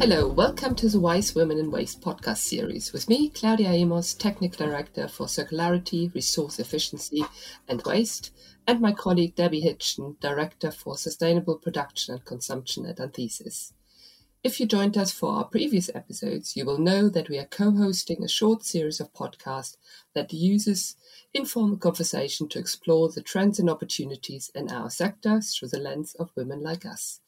Hello, welcome to the Wise Women in Waste podcast series with me, Claudia Amos, Technical Director for Circularity, Resource Efficiency and Waste, and my colleague Debbie Hitchen, Director for Sustainable Production and Consumption at Anthesis. If you joined us for our previous episodes, you will know that we are co hosting a short series of podcasts that uses informal conversation to explore the trends and opportunities in our sector through the lens of women like us.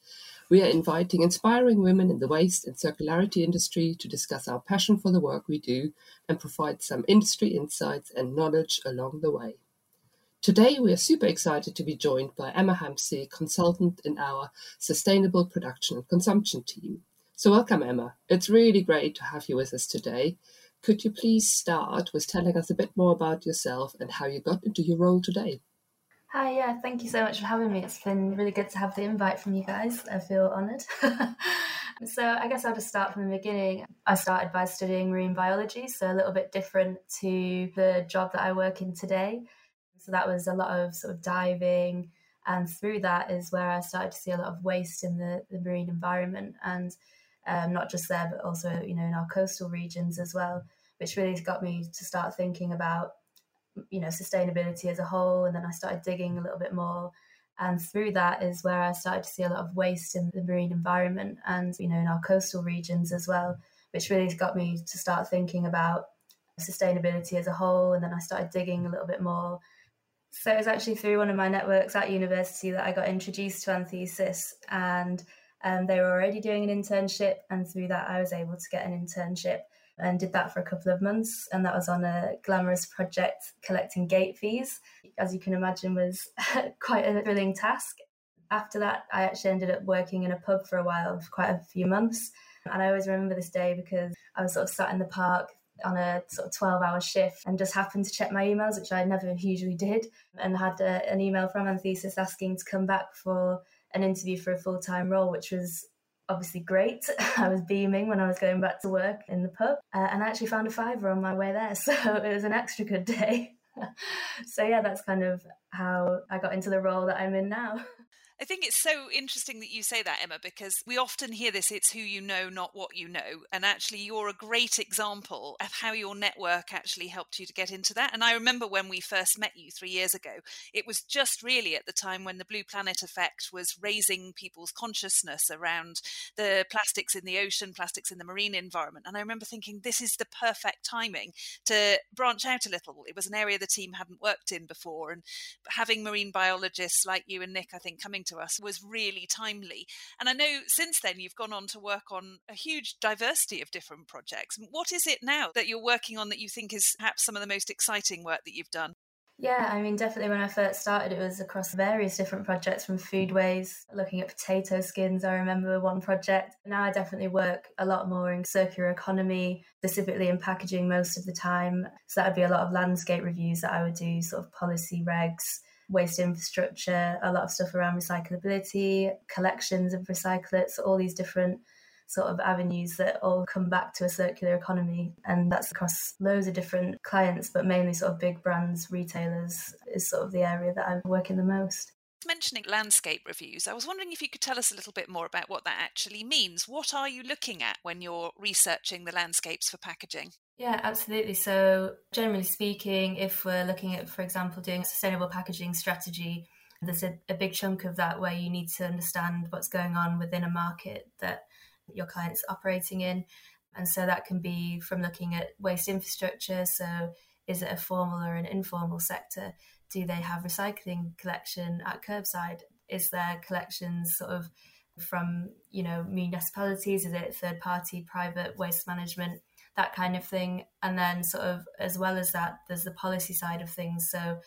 We are inviting inspiring women in the waste and circularity industry to discuss our passion for the work we do and provide some industry insights and knowledge along the way. Today, we are super excited to be joined by Emma Hampsey, consultant in our Sustainable Production and Consumption team. So, welcome, Emma. It's really great to have you with us today. Could you please start with telling us a bit more about yourself and how you got into your role today? Hi, yeah, thank you so much for having me. It's been really good to have the invite from you guys. I feel honoured. so, I guess I'll just start from the beginning. I started by studying marine biology, so a little bit different to the job that I work in today. So that was a lot of sort of diving. And through that is where I started to see a lot of waste in the, the marine environment and um, not just there, but also, you know, in our coastal regions as well, which really got me to start thinking about, you know, sustainability as a whole. And then I started digging a little bit more. And through that is where I started to see a lot of waste in the marine environment and, you know, in our coastal regions as well, which really got me to start thinking about sustainability as a whole. And then I started digging a little bit more so it was actually through one of my networks at university that I got introduced to Anthesis, and um, they were already doing an internship, and through that I was able to get an internship and did that for a couple of months, and that was on a glamorous project collecting gate fees. As you can imagine, was quite a thrilling task. After that, I actually ended up working in a pub for a while, for quite a few months. And I always remember this day because I was sort of sat in the park on a sort of 12 hour shift and just happened to check my emails, which I never usually did, and had a, an email from Anthesis asking to come back for an interview for a full time role, which was obviously great. I was beaming when I was going back to work in the pub, uh, and I actually found a fiver on my way there. So it was an extra good day. so yeah, that's kind of how I got into the role that I'm in now. I think it's so interesting that you say that, Emma, because we often hear this it's who you know, not what you know. And actually, you're a great example of how your network actually helped you to get into that. And I remember when we first met you three years ago, it was just really at the time when the Blue Planet Effect was raising people's consciousness around the plastics in the ocean, plastics in the marine environment. And I remember thinking, this is the perfect timing to branch out a little. It was an area the team hadn't worked in before. And having marine biologists like you and Nick, I think, coming to us was really timely. And I know since then you've gone on to work on a huge diversity of different projects. What is it now that you're working on that you think is perhaps some of the most exciting work that you've done? Yeah, I mean, definitely when I first started, it was across various different projects from foodways, looking at potato skins. I remember one project. Now I definitely work a lot more in circular economy, specifically in packaging most of the time. So that would be a lot of landscape reviews that I would do, sort of policy regs, waste infrastructure, a lot of stuff around recyclability, collections of recyclates, all these different sort of avenues that all come back to a circular economy. And that's across loads of different clients, but mainly sort of big brands, retailers is sort of the area that I work in the most. Mentioning landscape reviews, I was wondering if you could tell us a little bit more about what that actually means. What are you looking at when you're researching the landscapes for packaging? Yeah, absolutely. So, generally speaking, if we're looking at, for example, doing a sustainable packaging strategy, there's a, a, big chunk of that where you need to understand what's going on within a market that your client's operating in. And so that can be from looking at waste infrastructure. So, is it a formal or an informal sector? Do they have recycling collection at curbside? Is there collections sort of from, you know, municipalities? Is it third party private waste management? That kind of thing. And then, sort of, as well as that, there's the policy side of things. So,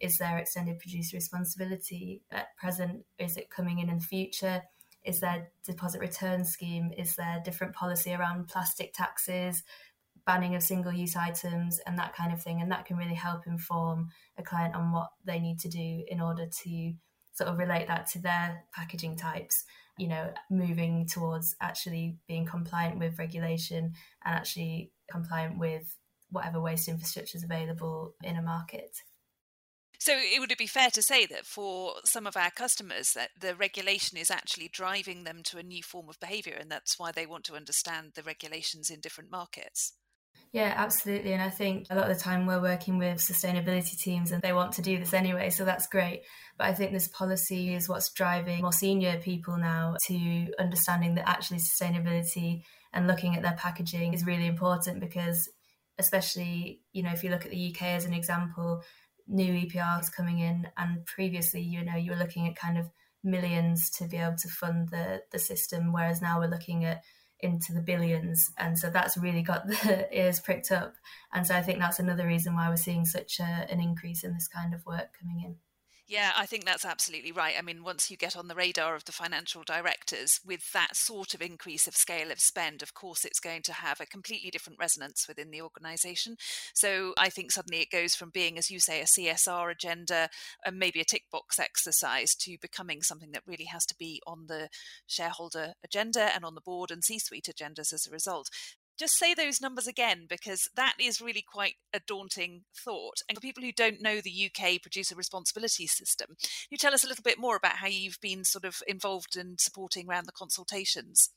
is there extended producer responsibility at present? Is it coming in in the future? Is there deposit return scheme? Is there different policy around plastic taxes, banning of single use items, and that kind of thing? And that can really help inform a client on what they need to do in order to sort of relate that to their packaging types you know, moving towards actually being compliant with regulation and actually compliant with whatever waste infrastructure is available in a market. So, it would it be fair to say that for some of our customers, that the regulation is actually driving them to a new form of behaviour, and that's why they want to understand the regulations in different markets? Yeah, absolutely. And I think a lot of the time we're working with sustainability teams and they want to do this anyway, so that's great. But I think this policy is what's driving more senior people now to understanding that actually sustainability and looking at their packaging is really important because especially, you know, if you look at the UK as an example, new EPRs coming in and previously, you know, you were looking at kind of millions to be able to fund the the system, whereas now we're looking at into the billions. And so that's really got the ears pricked up. And so I think that's another reason why we're seeing such a, an increase in this kind of work coming in. Yeah, I think that's absolutely right. I mean, once you get on the radar of the financial directors with that sort of increase of scale of spend, of course, it's going to have a completely different resonance within the organization. So I think suddenly it goes from being, as you say, a CSR agenda and maybe a tick box exercise to becoming something that really has to be on the shareholder agenda and on the board and C suite agendas as a result just say those numbers again because that is really quite a daunting thought. And for people who don't know the UK producer responsibility system, you tell us a little bit more about how you've been sort of involved in supporting around the consultations.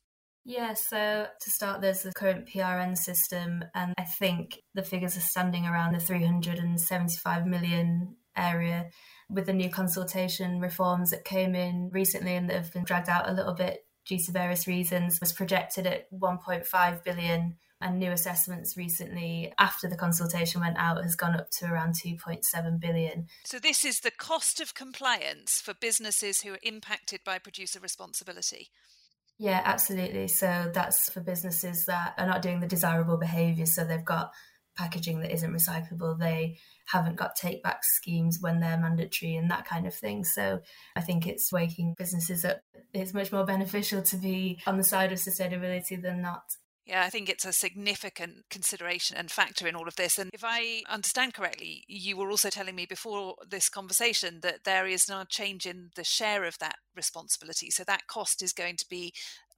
Yeah, so to start, there's the current PRN system, and I think the figures are standing around the 375 million area with the new consultation reforms that came in recently and that have been dragged out a little bit due to various reasons, was projected at 1.5 billion. And new assessments recently, after the consultation went out, has gone up to around 2.7 billion. So, this is the cost of compliance for businesses who are impacted by producer responsibility. Yeah, absolutely. So, that's for businesses that are not doing the desirable behaviours. So, they've got packaging that isn't recyclable. They haven't got take back schemes when they're mandatory and that kind of thing. So I think it's waking businesses up. It's much more beneficial to be on the side of sustainability than not. Yeah, I think it's a significant consideration and factor in all of this. And if I understand correctly, you were also telling me before this conversation that there is now a change in the share of that responsibility. So that cost is going to be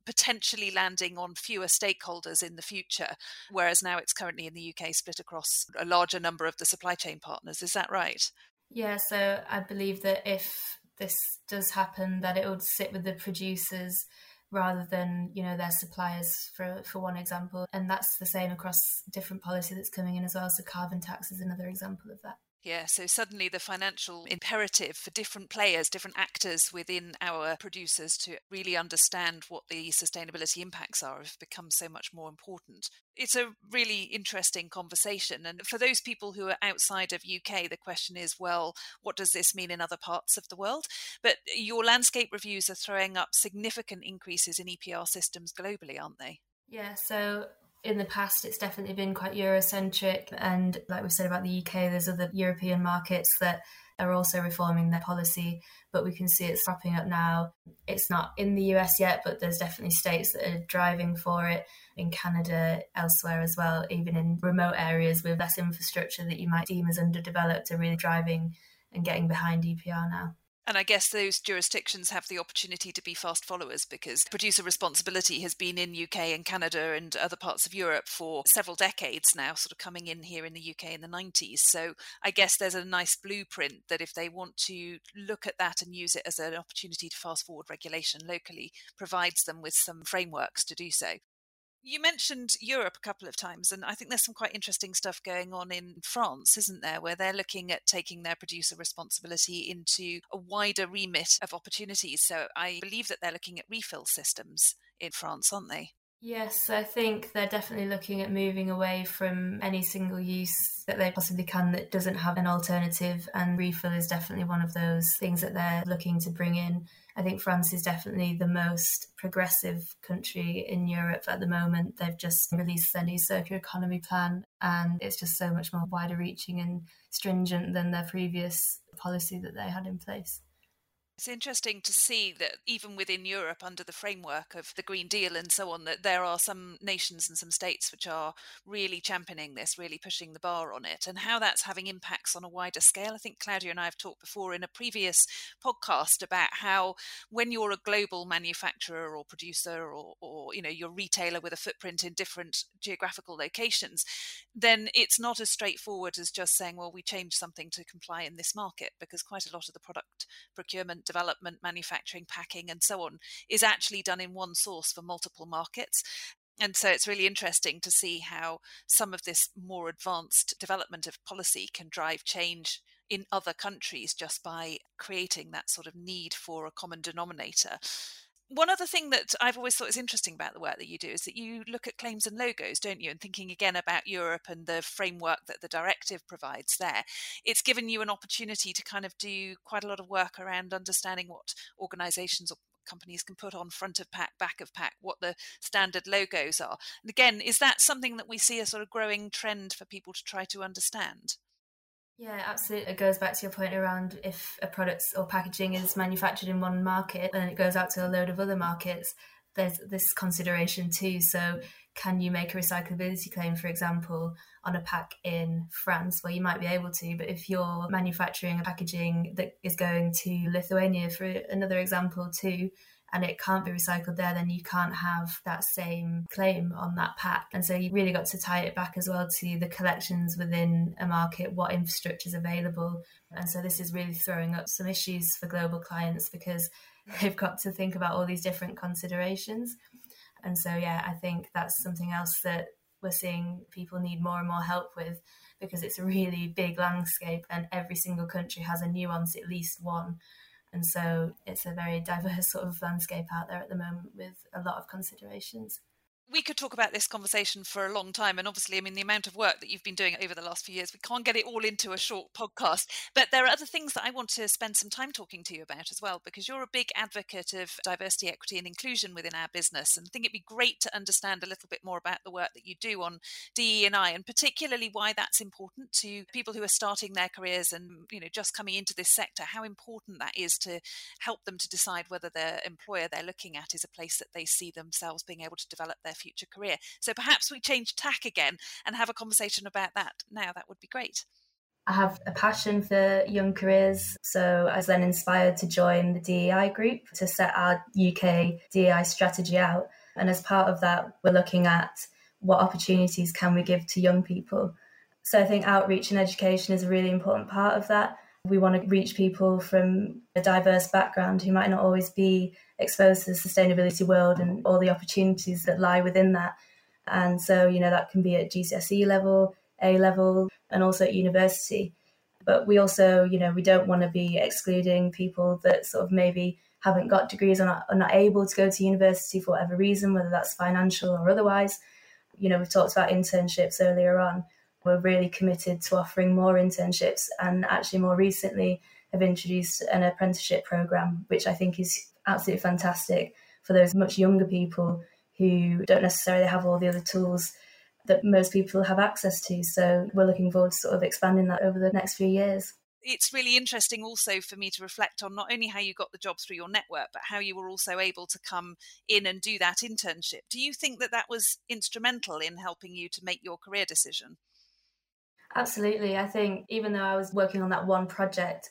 potentially landing on fewer stakeholders in the future, whereas now it's currently in the UK split across a larger number of the supply chain partners. Is that right? Yeah, so I believe that if this does happen, that it would sit with the producers rather than you know their suppliers for for one example and that's the same across different policy that's coming in as well so carbon tax is another example of that yeah, so suddenly the financial imperative for different players, different actors within our producers to really understand what the sustainability impacts are have become so much more important. It's a really interesting conversation. And for those people who are outside of UK, the question is well, what does this mean in other parts of the world? But your landscape reviews are throwing up significant increases in EPR systems globally, aren't they? Yeah, so in the past it's definitely been quite Eurocentric. And like we've said about the UK, there's other European markets that are also reforming their policy, but we can see it's cropping up now. It's not in the US yet, but there's definitely states that are driving for it in Canada, elsewhere as well, even in remote areas with less infrastructure that you might deem as underdeveloped are really driving and getting behind EPR now. And I guess those jurisdictions have the opportunity to be fast followers because producer responsibility has been in UK and Canada and other parts of Europe for several decades now, sort of coming in here in the UK in the 90s. So I guess there's a nice blueprint that if they want to look at that and use it as an opportunity to fast forward regulation locally, provides them with some frameworks to do so. You mentioned Europe a couple of times, and I think there's some quite interesting stuff going on in France, isn't there, where they're looking at taking their producer responsibility into a wider remit of opportunities. So I believe that they're looking at refill systems in France, aren't they? Yes, I think they're definitely looking at moving away from any single use that they possibly can that doesn't have an alternative, and refill is definitely one of those things that they're looking to bring in. I think France is definitely the most progressive country in Europe at the moment. They've just released their new circular economy plan, and it's just so much more wider reaching and stringent than their previous policy that they had in place. It's interesting to see that even within Europe, under the framework of the Green Deal and so on, that there are some nations and some states which are really championing this, really pushing the bar on it, and how that's having impacts on a wider scale. I think Claudia and I have talked before in a previous podcast about how when you're a global manufacturer or producer or, or you know, you're a retailer with a footprint in different geographical locations, then it's not as straightforward as just saying, well, we changed something to comply in this market, because quite a lot of the product procurement development, manufacturing, packing, and so on is actually done in one source for multiple markets. And so it's really interesting to see how some of this more advanced development of policy can drive change in other countries just by creating that sort of need for a common denominator one other thing that I've always thought is interesting about the work that you do is that you look at claims and logos, don't you? And thinking again about Europe and the framework that the directive provides there, it's given you an opportunity to kind of do quite a lot of work around understanding what organizations or companies can put on front of pack, back of pack, what the standard logos are. And again, is that something that we see a sort of growing trend for people to try to understand? Yeah, absolutely. It goes back to your point around if a product or packaging is manufactured in one market and it goes out to a load of other markets, there's this consideration too. So, can you make a recyclability claim, for example, on a pack in France? Well, you might be able to, but if you're manufacturing a packaging that is going to Lithuania, for another example, too, and it can't be recycled there, then you can't have that same claim on that pack. And so you really got to tie it back as well to the collections within a market, what infrastructure is available. And so this is really throwing up some issues for global clients because they've got to think about all these different considerations. And so, yeah, I think that's something else that we're seeing people need more and more help with because it's a really big landscape and every single country has a nuance, at least one. And so it's a very diverse sort of landscape out there at the moment with a lot of considerations we could talk about this conversation for a long time. And obviously, I mean, the amount of work that you've been doing over the last few years, we can't get it all into a short podcast. But there are other things that I want to spend some time talking to you about as well, because you're a big advocate of diversity, equity, and inclusion within our business. And I think it'd be great to understand a little bit more about the work that you do on DE and particularly why that's important to people who are starting their careers and, you know, just coming into this sector, how important that is to help them to decide whether their employer they're looking at is a place that they see themselves being able to develop their future career. So perhaps we change tack again and have a conversation about that now. That would be great. I have a passion for young careers, so I was then inspired to join the DEI group to set our UK DEI strategy out. And as part of that, we're looking at what opportunities can we give to young people. So I think outreach and education is a really important part of that. We want to reach people from a diverse background who might not always be exposed to the sustainability world and all the opportunities that lie within that. And so, you know, that can be at GCSE level, A level, and also at university. But we also, you know, we don't want to be excluding people that sort of maybe haven't got degrees or not, are not able to go to university for whatever reason, whether that's financial or otherwise. You know, we've talked about internships earlier on we're really committed to offering more internships and actually more recently have introduced an apprenticeship program which i think is absolutely fantastic for those much younger people who don't necessarily have all the other tools that most people have access to so we're looking forward to sort of expanding that over the next few years it's really interesting also for me to reflect on not only how you got the job through your network, but how you were also able to come in and do that internship. Do you think that that was instrumental in helping you to make your career decision? Absolutely. I think even though I was working on that one project,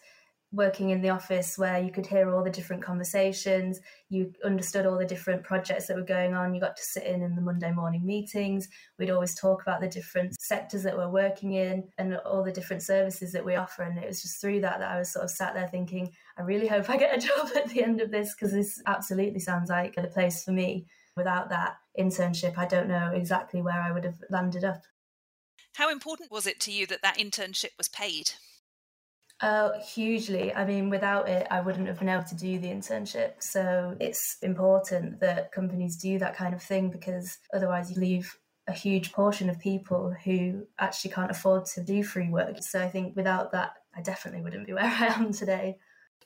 working in the office where you could hear all the different conversations, you understood all the different projects that were going on, you got to sit in in the Monday morning meetings. We'd always talk about the different sectors that we're working in and all the different services that we offer. And it was just through that that I was sort of sat there thinking, I really hope I get a job at the end of this because this absolutely sounds like the place for me. Without that internship, I don't know exactly where I would have landed up. How important was it to you that that internship was paid? Uh, hugely. I mean, without it, I wouldn't have been able to do the internship. So it's important that companies do that kind of thing because otherwise, you leave a huge portion of people who actually can't afford to do free work. So I think without that, I definitely wouldn't be where I am today.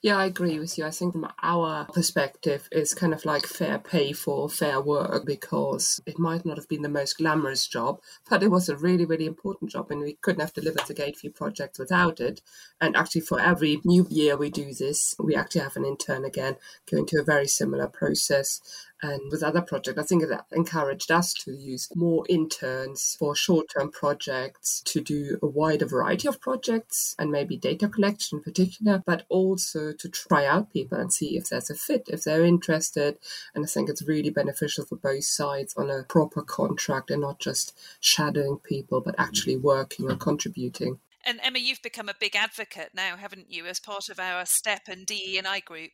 Yeah, I agree with you. I think from our perspective, it's kind of like fair pay for fair work because it might not have been the most glamorous job, but it was a really, really important job, and we couldn't have delivered the Gate Fee project without it. And actually, for every new year we do this, we actually have an intern again going to a very similar process and with other projects. I think that encouraged us to use more interns for short term projects to do a wider variety of projects and maybe data collection in particular, but also to try out people and see if there's a fit, if they're interested. And I think it's really beneficial for both sides on a proper contract and not just shadowing people, but actually working or contributing. And Emma, you've become a big advocate now, haven't you, as part of our STEP and DE and I group?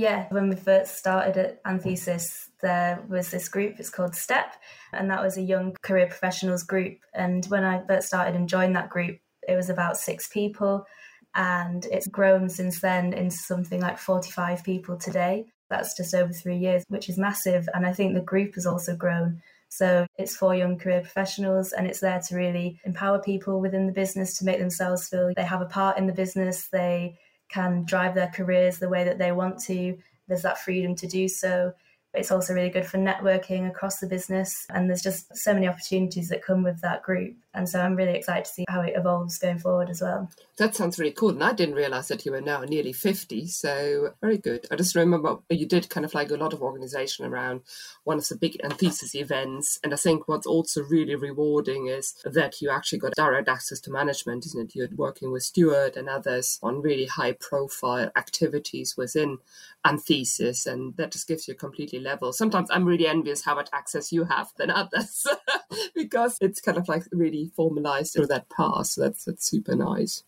Yeah, when we first started at Anthesis, there was this group, it's called STEP, and that was a young career professionals group. And when I first started and joined that group, it was about six people, and it's grown since then into something like 45 people today. That's just over three years, which is massive. And I think the group has also grown. So it's for young career professionals and it's there to really empower people within the business to make themselves feel they have a part in the business. They can drive their careers the way that they want to. There's that freedom to do so. It's also really good for networking across the business. And there's just so many opportunities that come with that group. And so I'm really excited to see how it evolves going forward as well. That sounds really cool. And I didn't realize that you were now nearly 50. So very good. I just remember you did kind of like a lot of organization around one of the big Anthesis events. And I think what's also really rewarding is that you actually got direct access to management, isn't it? You're working with Stuart and others on really high profile activities within Anthesis. And that just gives you a completely level. Sometimes I'm really envious how much access you have than others because it's kind of like really formalized through that path. So that's, that's super nice.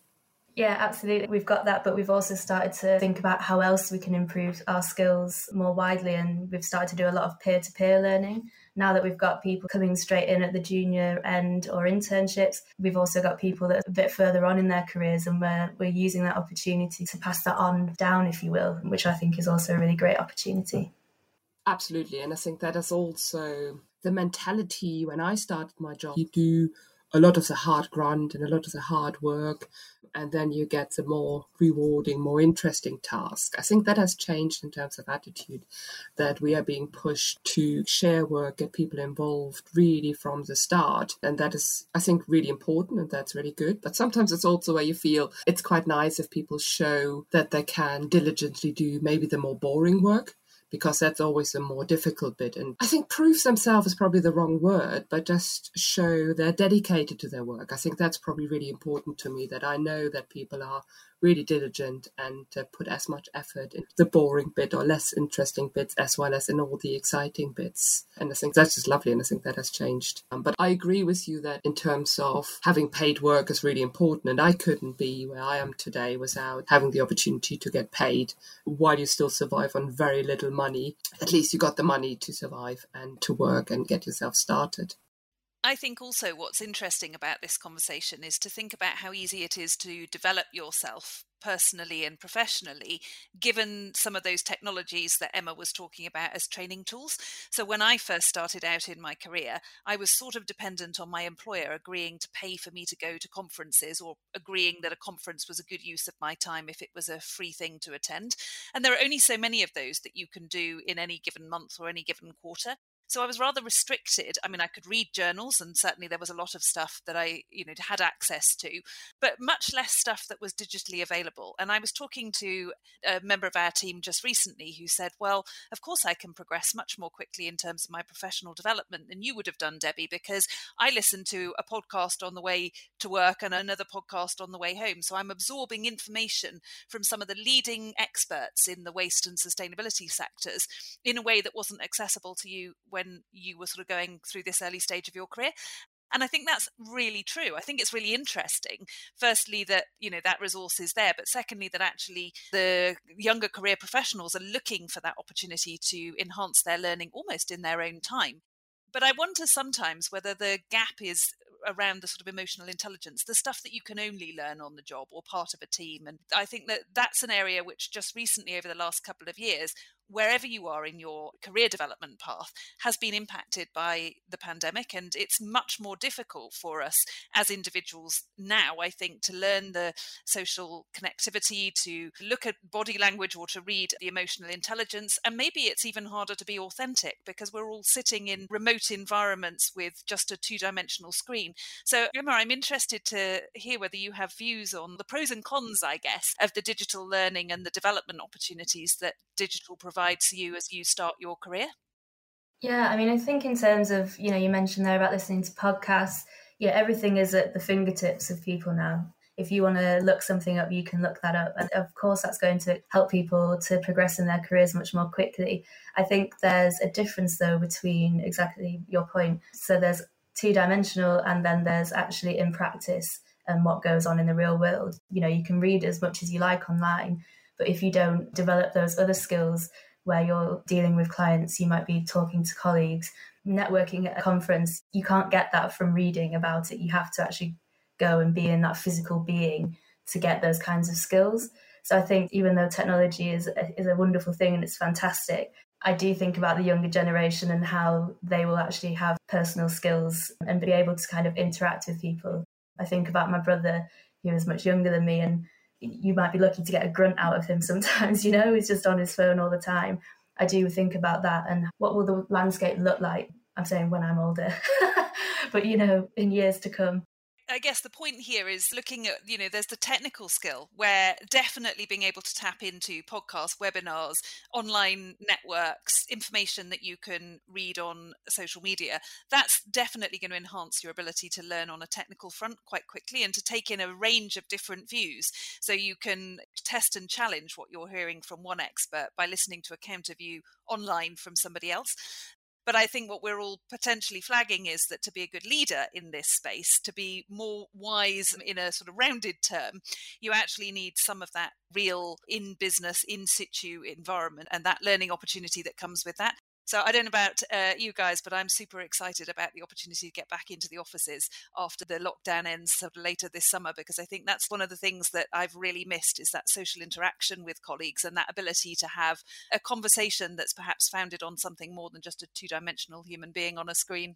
Yeah, absolutely. We've got that, but we've also started to think about how else we can improve our skills more widely. And we've started to do a lot of peer to peer learning. Now that we've got people coming straight in at the junior end or internships, we've also got people that are a bit further on in their careers, and we're, we're using that opportunity to pass that on down, if you will, which I think is also a really great opportunity. Absolutely. And I think that is also the mentality when I started my job. You do a lot of the hard grunt and a lot of the hard work, and then you get the more rewarding, more interesting task. I think that has changed in terms of attitude, that we are being pushed to share work, get people involved really from the start. And that is, I think, really important and that's really good. But sometimes it's also where you feel it's quite nice if people show that they can diligently do maybe the more boring work because that's always the more difficult bit. And I think prove themselves is probably the wrong word, but just show they're dedicated to their work. I think that's probably really important to me that I know that people are really diligent and uh, put as much effort in the boring bit or less interesting bits as well as in all the exciting bits. And I think that's just lovely. And I think that has changed. Um, but I agree with you that in terms of having paid work is really important. And I couldn't be where I am today without having the opportunity to get paid while you still survive on very little money. At least you got the money to survive and to work and get yourself started. I think also what's interesting about this conversation is to think about how easy it is to develop yourself personally and professionally, given some of those technologies that Emma was talking about as training tools. So, when I first started out in my career, I was sort of dependent on my employer agreeing to pay for me to go to conferences or agreeing that a conference was a good use of my time if it was a free thing to attend. And there are only so many of those that you can do in any given month or any given quarter. So I was rather restricted. I mean, I could read journals, and certainly there was a lot of stuff that I, you know, had access to, but much less stuff that was digitally available. And I was talking to a member of our team just recently who said, "Well, of course I can progress much more quickly in terms of my professional development than you would have done, Debbie, because I listen to a podcast on the way to work and another podcast on the way home. So I'm absorbing information from some of the leading experts in the waste and sustainability sectors in a way that wasn't accessible to you when when you were sort of going through this early stage of your career. And i think that's really true. I think it's really interesting firstly that you know that resource is there but secondly that actually the younger career professionals are looking for that opportunity to enhance their learning almost in their own time. But i wonder sometimes whether the gap is around the sort of emotional intelligence, the stuff that you can only learn on the job or part of a team. And I think that that's an area which just recently, over the last couple of years, wherever you are in your career development path has been impacted by the pandemic and it's much more difficult for us as individuals now i think to learn the social connectivity to look at body language or to read the emotional intelligence and maybe it's even harder to be authentic because we're all sitting in remote environments with just a two-dimensional screen. So emma i'm interested to hear whether you have views on the pros and cons i guess of the digital learning and the development opportunities that digital provides you as you start your career? Yeah, I mean, I think in terms of, you know, you mentioned there about listening to podcasts, yeah, everything is at the fingertips of people now. If you want to look something up, you can look that up. And of course, that's going to help people to progress in their careers much more quickly. I think there's a difference, though, between exactly your point. So there's two dimensional, and then there's actually in practice and what goes on in the real world. You know, you can read as much as you like online, but if you don't develop those other skills where you're dealing with clients, you might be talking to colleagues, networking at a conference, you can't get that from reading about it. You have to actually go and be in that physical being to get those kinds of skills. So I think even though technology is a, is a wonderful thing and it's fantastic, I do think about the younger generation and how they will actually have personal skills and be able to kind of interact with people. I think about my brother, who is much younger than me, and you might be lucky to get a grunt out of him sometimes, you know, he's just on his phone all the time. I do think about that and what will the landscape look like? I'm saying when I'm older, but you know, in years to come. I guess the point here is looking at, you know, there's the technical skill where definitely being able to tap into podcasts, webinars, online networks, information that you can read on social media, that's definitely going to enhance your ability to learn on a technical front quite quickly and to take in a range of different views. So you can test and challenge what you're hearing from one expert by listening to a counter view online from somebody else. But I think what we're all potentially flagging is that to be a good leader in this space, to be more wise in a sort of rounded term, you actually need some of that real in business, in situ environment and that learning opportunity that comes with that. So I don't know about uh, you guys, but I'm super excited about the opportunity to get back into the offices after the lockdown ends sort of later this summer, because I think that's one of the things that I've really missed is that social interaction with colleagues and that ability to have a conversation that's perhaps founded on something more than just a two dimensional human being on a screen.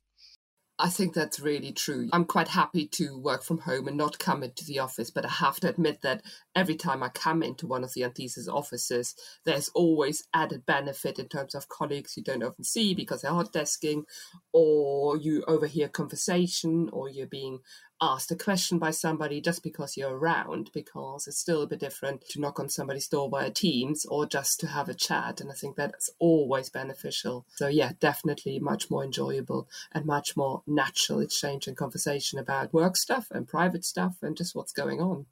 I think that's really true. I'm quite happy to work from home and not come into the office, but I have to admit that every time I come into one of the Anthesis offices, there's always added benefit in terms of colleagues you don't often see because they're hot desking, or you overhear conversation, or you're being asked a question by somebody just because you're around, because it's still a bit different to knock on somebody's door via Teams or just to have a chat. And I think that's always beneficial. So, yeah, definitely much more enjoyable and much more natural exchange and conversation about work stuff and private stuff and just what's going on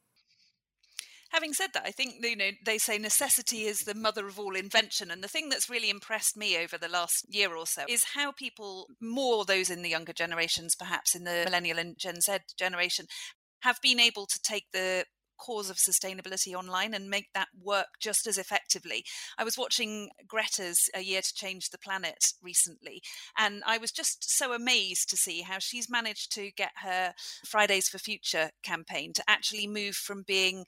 having said that, I think you know they say necessity is the mother of all invention, and the thing that's really impressed me over the last year or so is how people, more those in the younger generations, perhaps in the millennial and Gen Z generation, have been able to take the cause of sustainability online and make that work just as effectively. I was watching Greta's A Year to Change the Planet recently, and I was just so amazed to see how she's managed to get her Fridays for Future campaign to actually move from being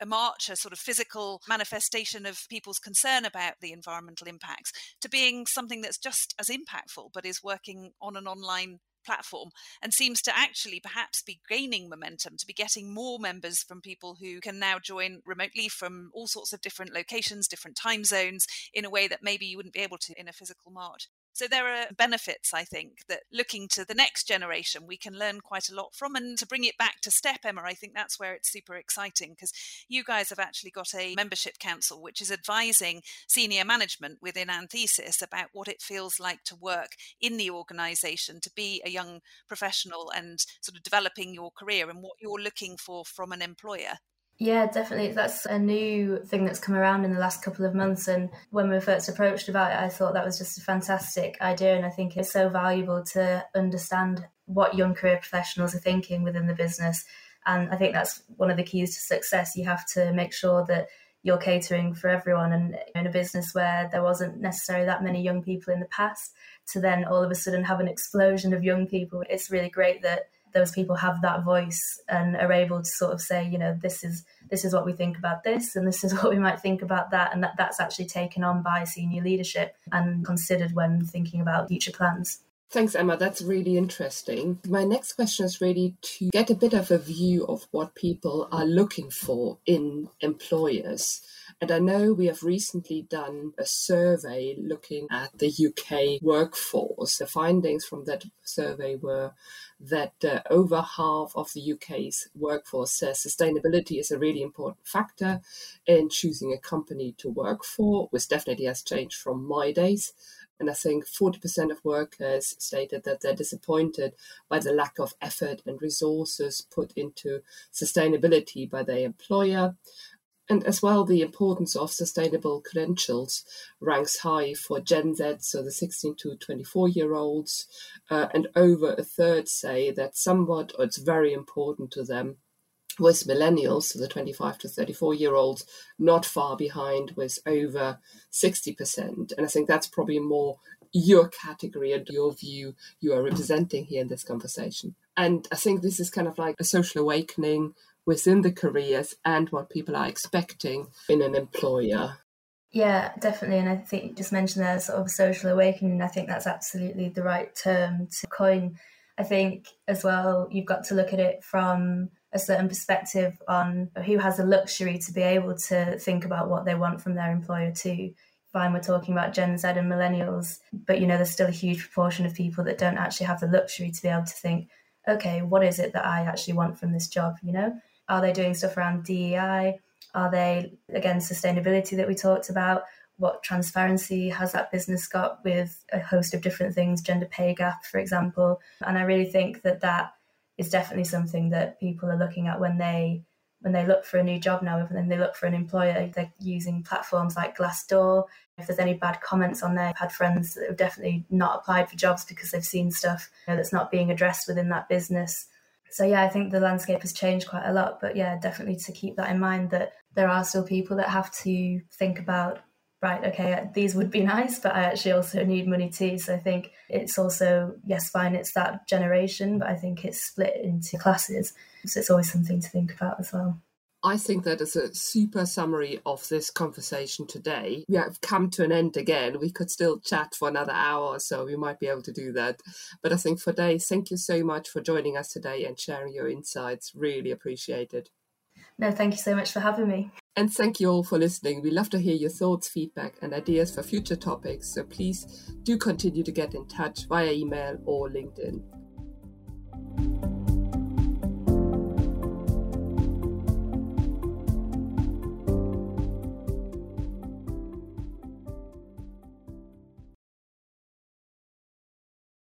a march, a sort of physical manifestation of people's concern about the environmental impacts, to being something that's just as impactful, but is working on an online platform and seems to actually perhaps be gaining momentum to be getting more members from people who can now join remotely from all sorts of different locations different time zones in a way that maybe you wouldn't be able to in a physical march so there are benefits, I think, that looking to the next generation, we can learn quite a lot from. And to bring it back to STEP, Emma, I think that's where it's super exciting because you guys have actually got a membership council which is advising senior management within Anthesis about what it feels like to work in the organization, to be a young professional and sort of developing your career and what you're looking for from an employer. Yeah, definitely. That's a new thing that's come around in the last couple of months. And when we were first approached about it, I thought that was just a fantastic idea. And I think it's so valuable to understand what young career professionals are thinking within the business. And I think that's one of the keys to success. You have to make sure that you're catering for everyone. And in a business where there wasn't necessarily that many young people in the past, to then all of a sudden have an explosion of young people, it's really great that those people have that voice and are able to sort of say, you know, this is this is what we think about this and this is what we might think about that and that that's actually taken on by senior leadership and considered when thinking about future plans. Thanks, Emma. That's really interesting. My next question is really to get a bit of a view of what people are looking for in employers. And I know we have recently done a survey looking at the UK workforce. The findings from that survey were that uh, over half of the UK's workforce says sustainability is a really important factor in choosing a company to work for, which definitely has changed from my days. And I think 40% of workers stated that they're disappointed by the lack of effort and resources put into sustainability by their employer. And as well, the importance of sustainable credentials ranks high for Gen Z, so the 16 to 24 year olds, uh, and over a third say that somewhat or it's very important to them. With millennials, so the 25 to 34 year olds, not far behind, with over 60%. And I think that's probably more your category and your view you are representing here in this conversation. And I think this is kind of like a social awakening within the careers and what people are expecting in an employer. Yeah, definitely. And I think you just mentioned there sort of social awakening. I think that's absolutely the right term to coin. I think as well, you've got to look at it from a certain perspective on who has the luxury to be able to think about what they want from their employer too. Fine, we're talking about Gen Z and millennials, but you know, there's still a huge proportion of people that don't actually have the luxury to be able to think, okay, what is it that I actually want from this job? You know, are they doing stuff around DEI? Are they, again, sustainability that we talked about? What transparency has that business got with a host of different things, gender pay gap, for example? And I really think that that is definitely something that people are looking at when they when they look for a new job now, when they look for an employer, they're using platforms like Glassdoor. If there's any bad comments on there, I've had friends that have definitely not applied for jobs because they've seen stuff you know, that's not being addressed within that business so yeah, I think the landscape has changed quite a lot. But yeah, definitely to keep that in mind that there are still people that have to think about right, okay, uh, these would be nice, but I actually also need money too. So I think it's also, yes, fine, it's that generation, but I think it's split into classes. So it's always something to think about as well. I think that is a super summary of this conversation today. We have come to an end again. We could still chat for another hour or so. We might be able to do that. But I think for today, thank you so much for joining us today and sharing your insights. Really appreciate it. No, thank you so much for having me. And thank you all for listening. We love to hear your thoughts, feedback, and ideas for future topics. So please do continue to get in touch via email or LinkedIn.